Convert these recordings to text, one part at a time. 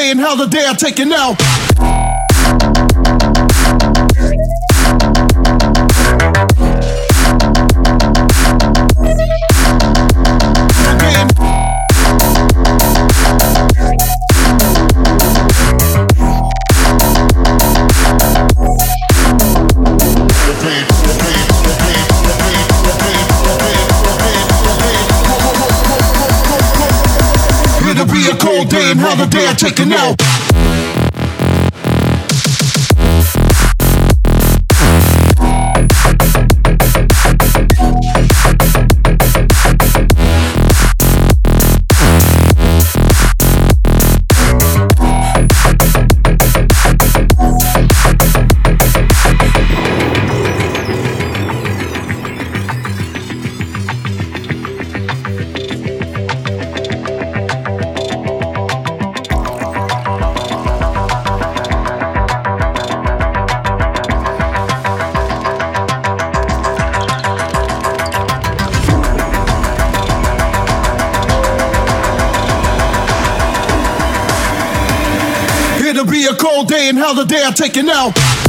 day and how the day I take it now. day and another day I take a nap. in hell the day I take it now.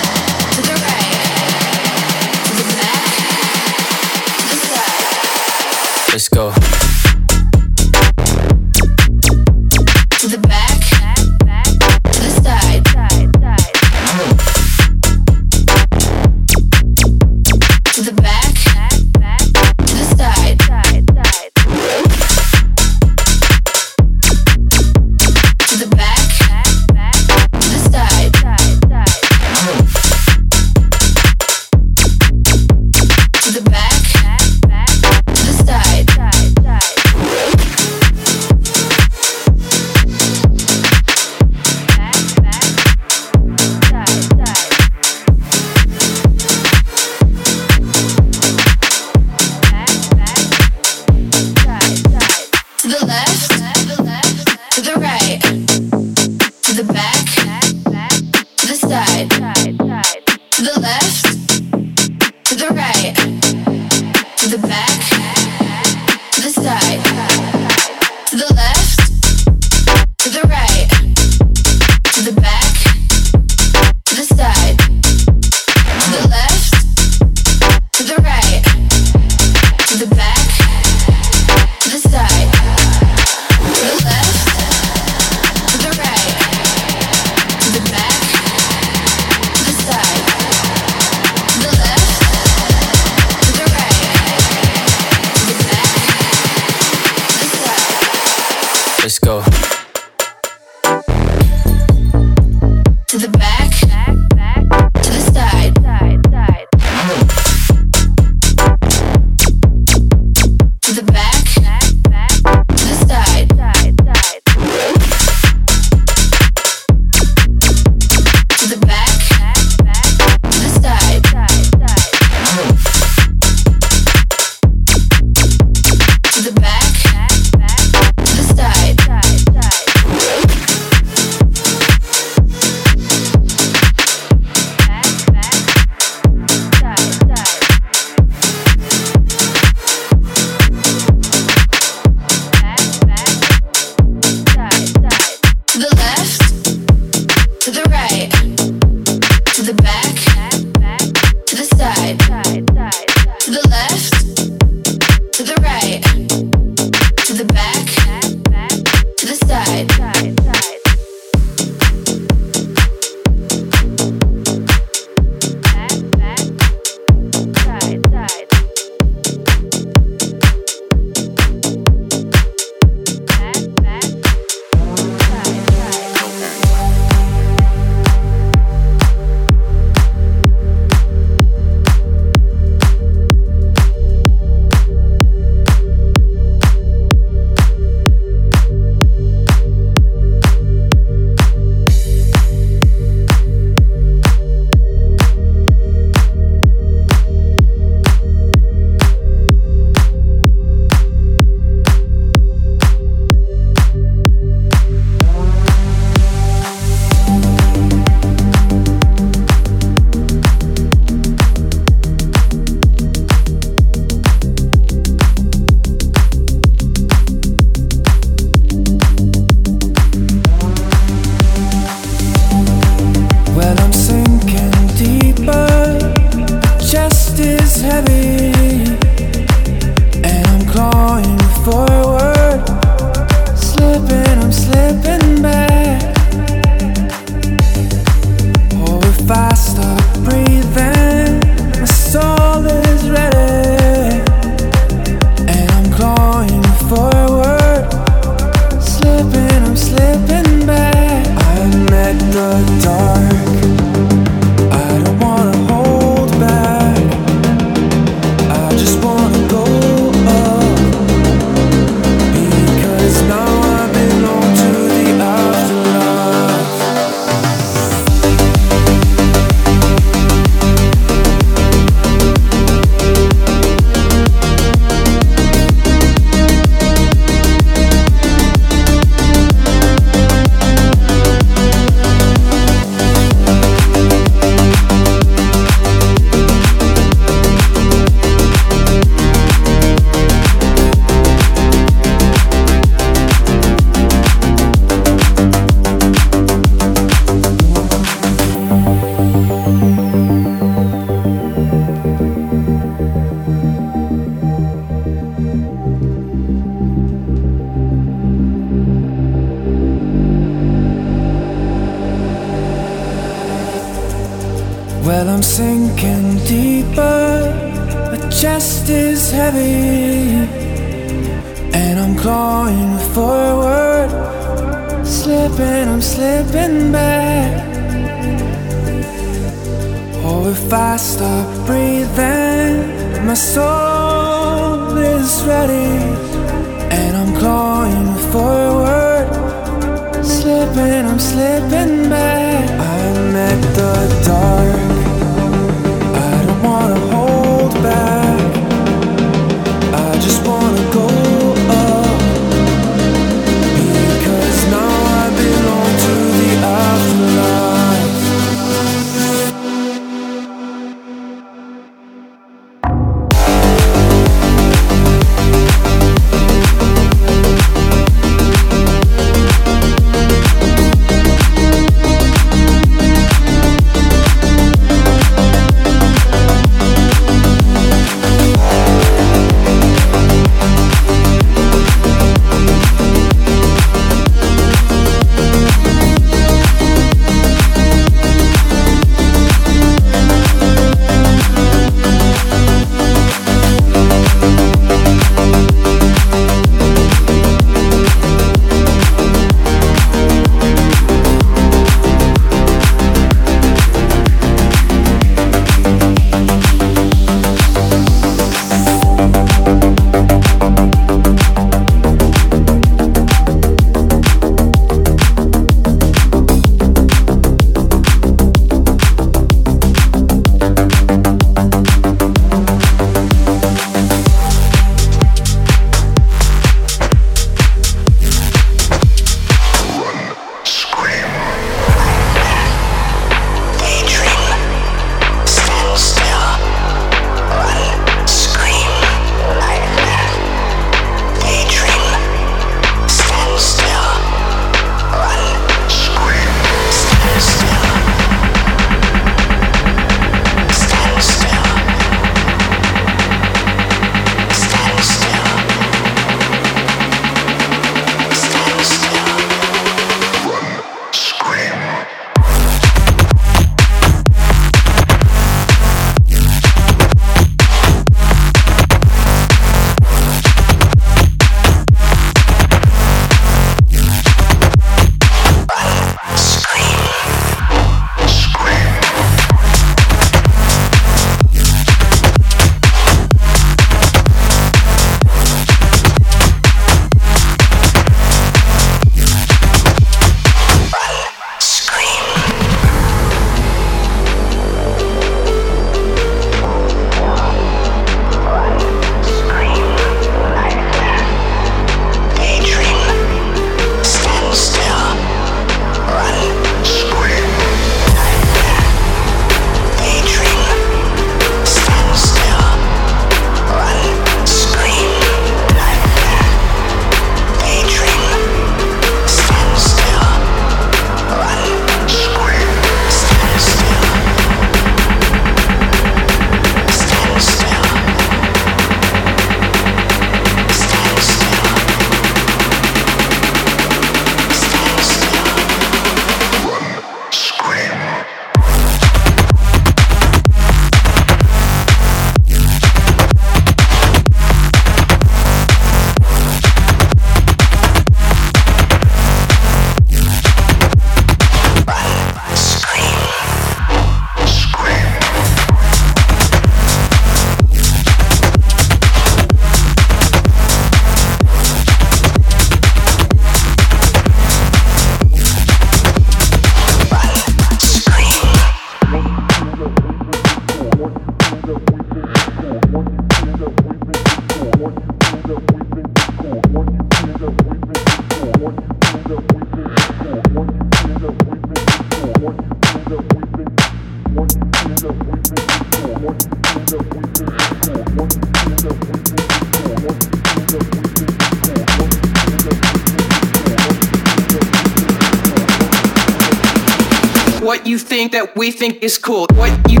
we think is cool. What you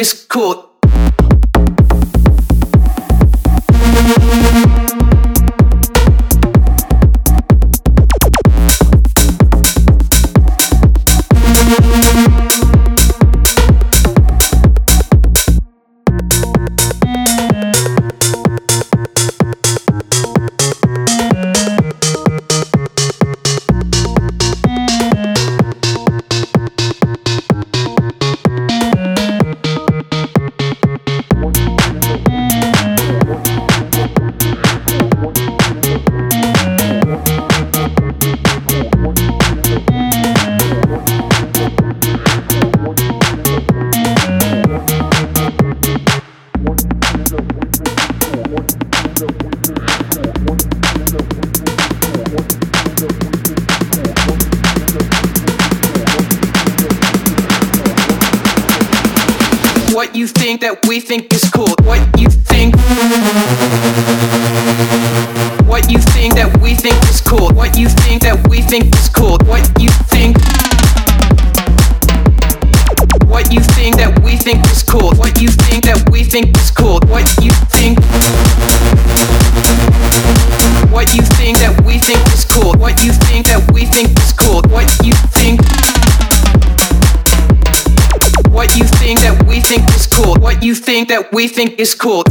it's cool. think is cool.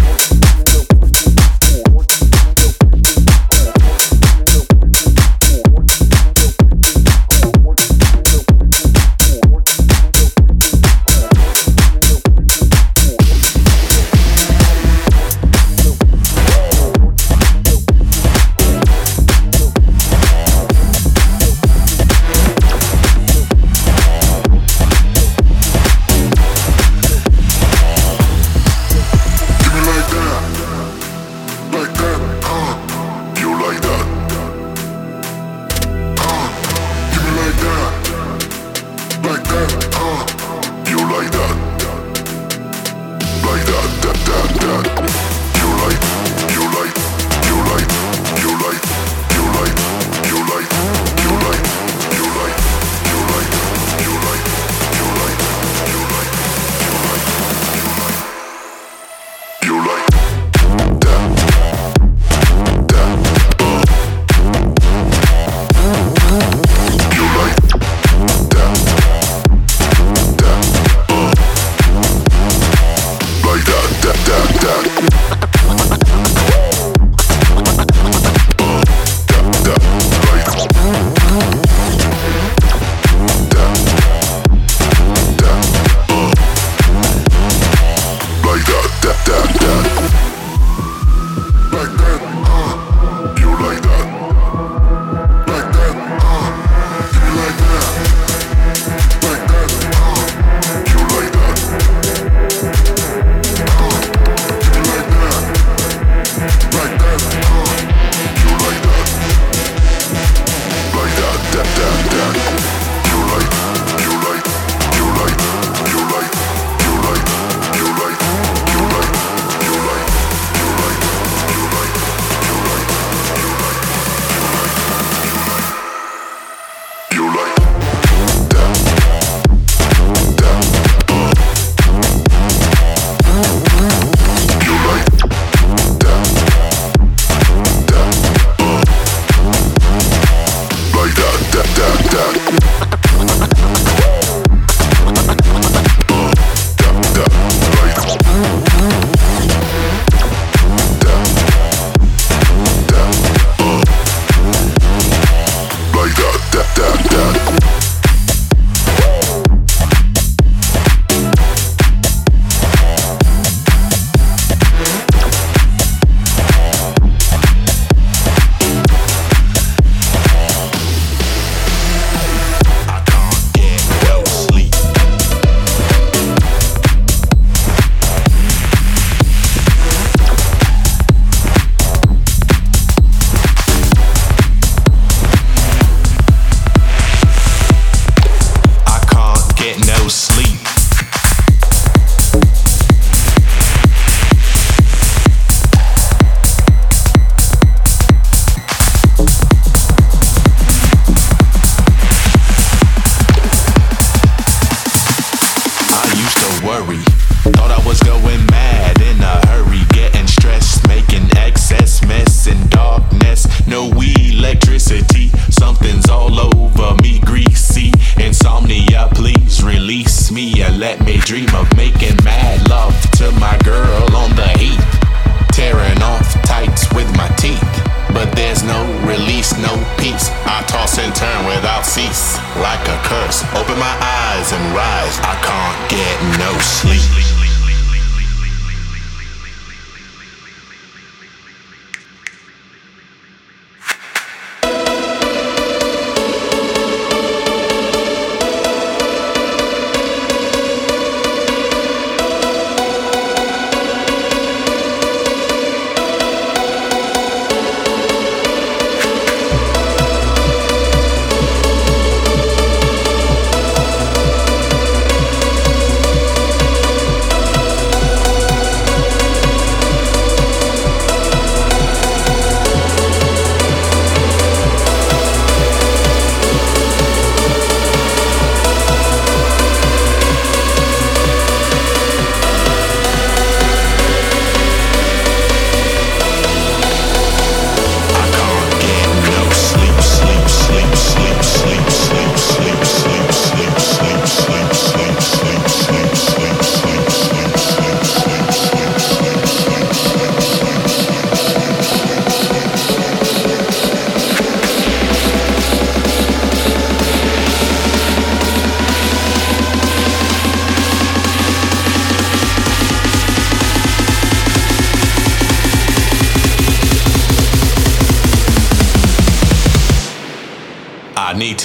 так, так.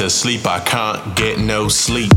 To sleep, I can't get no sleep.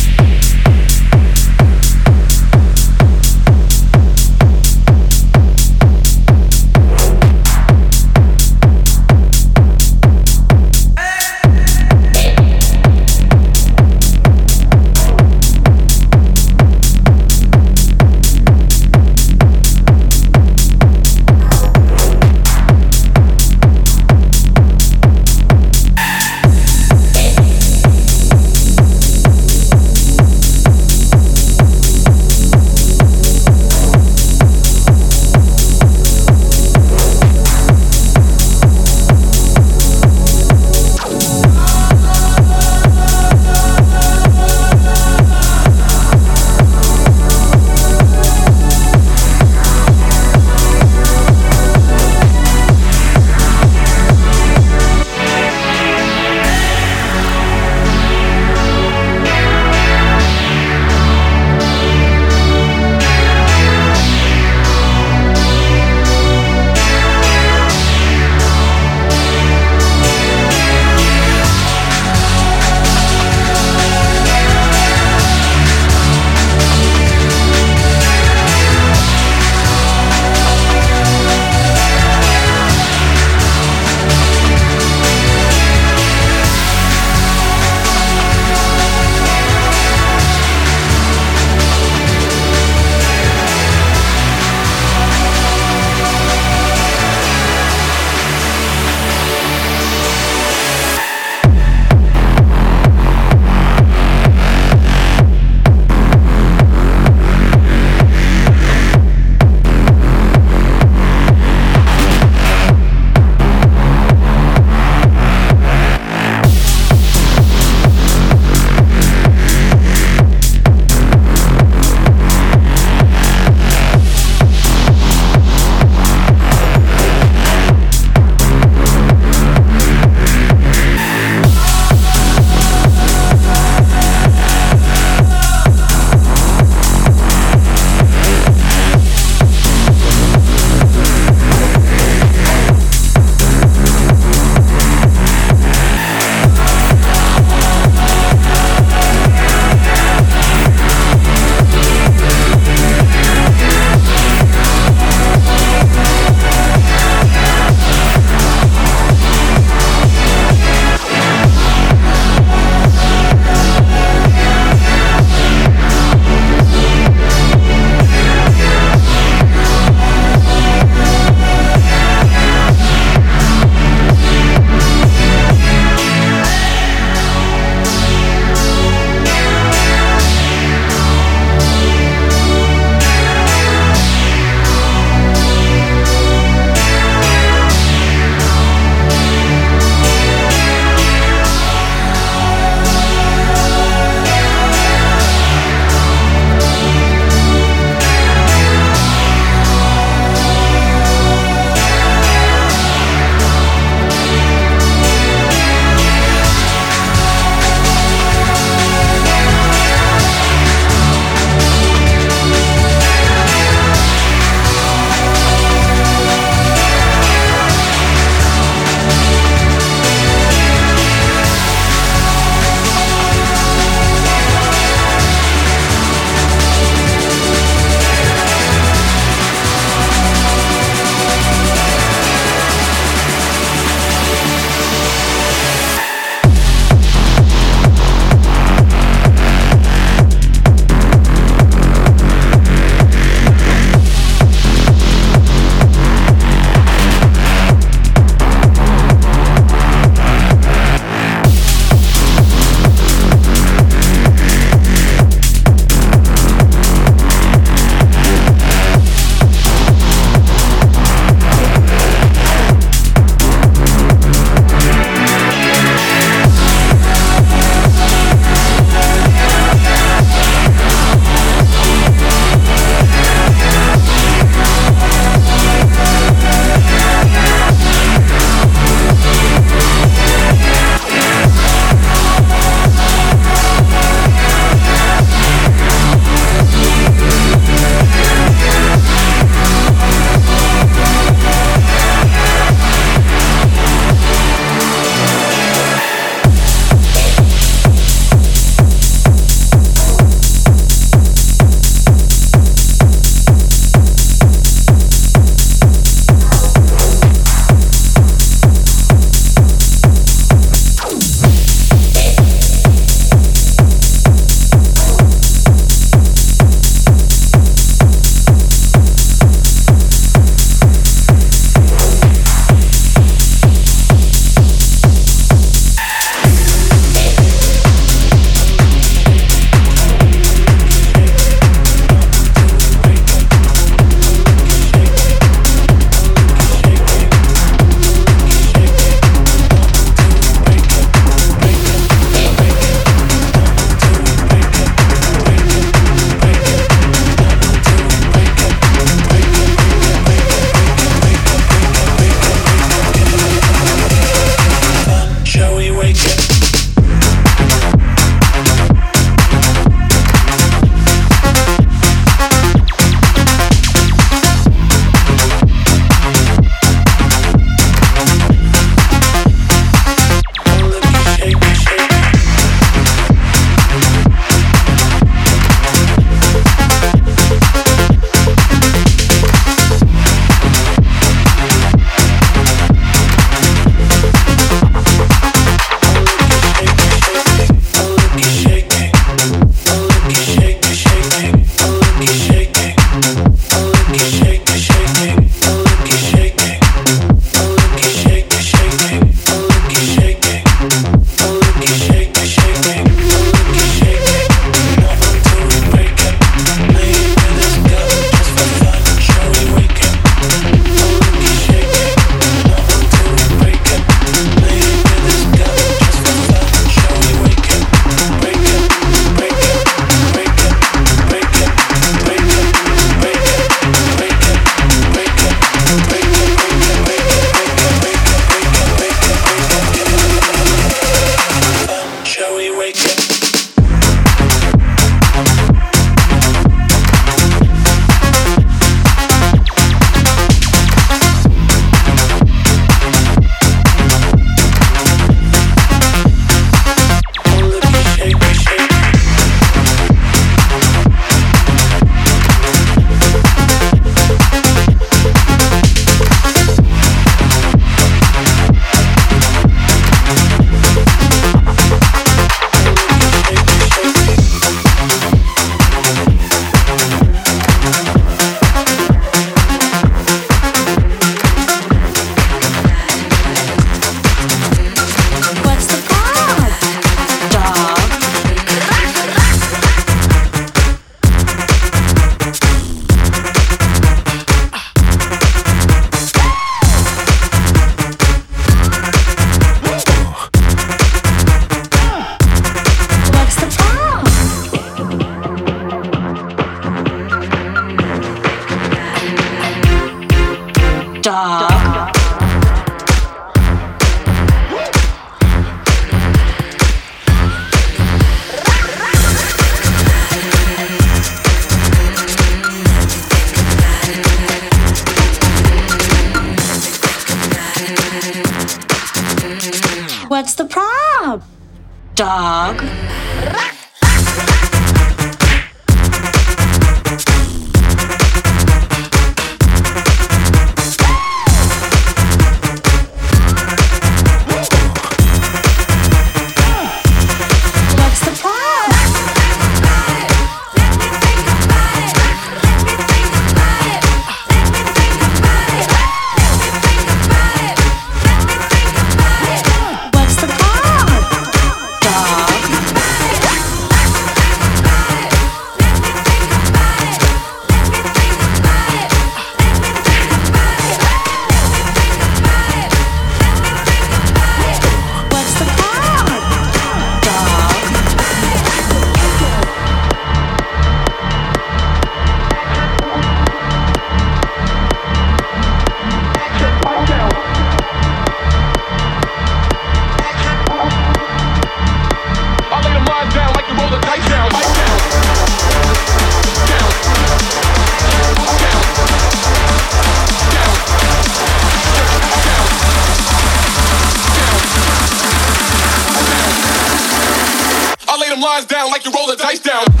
Like you roll the dice down.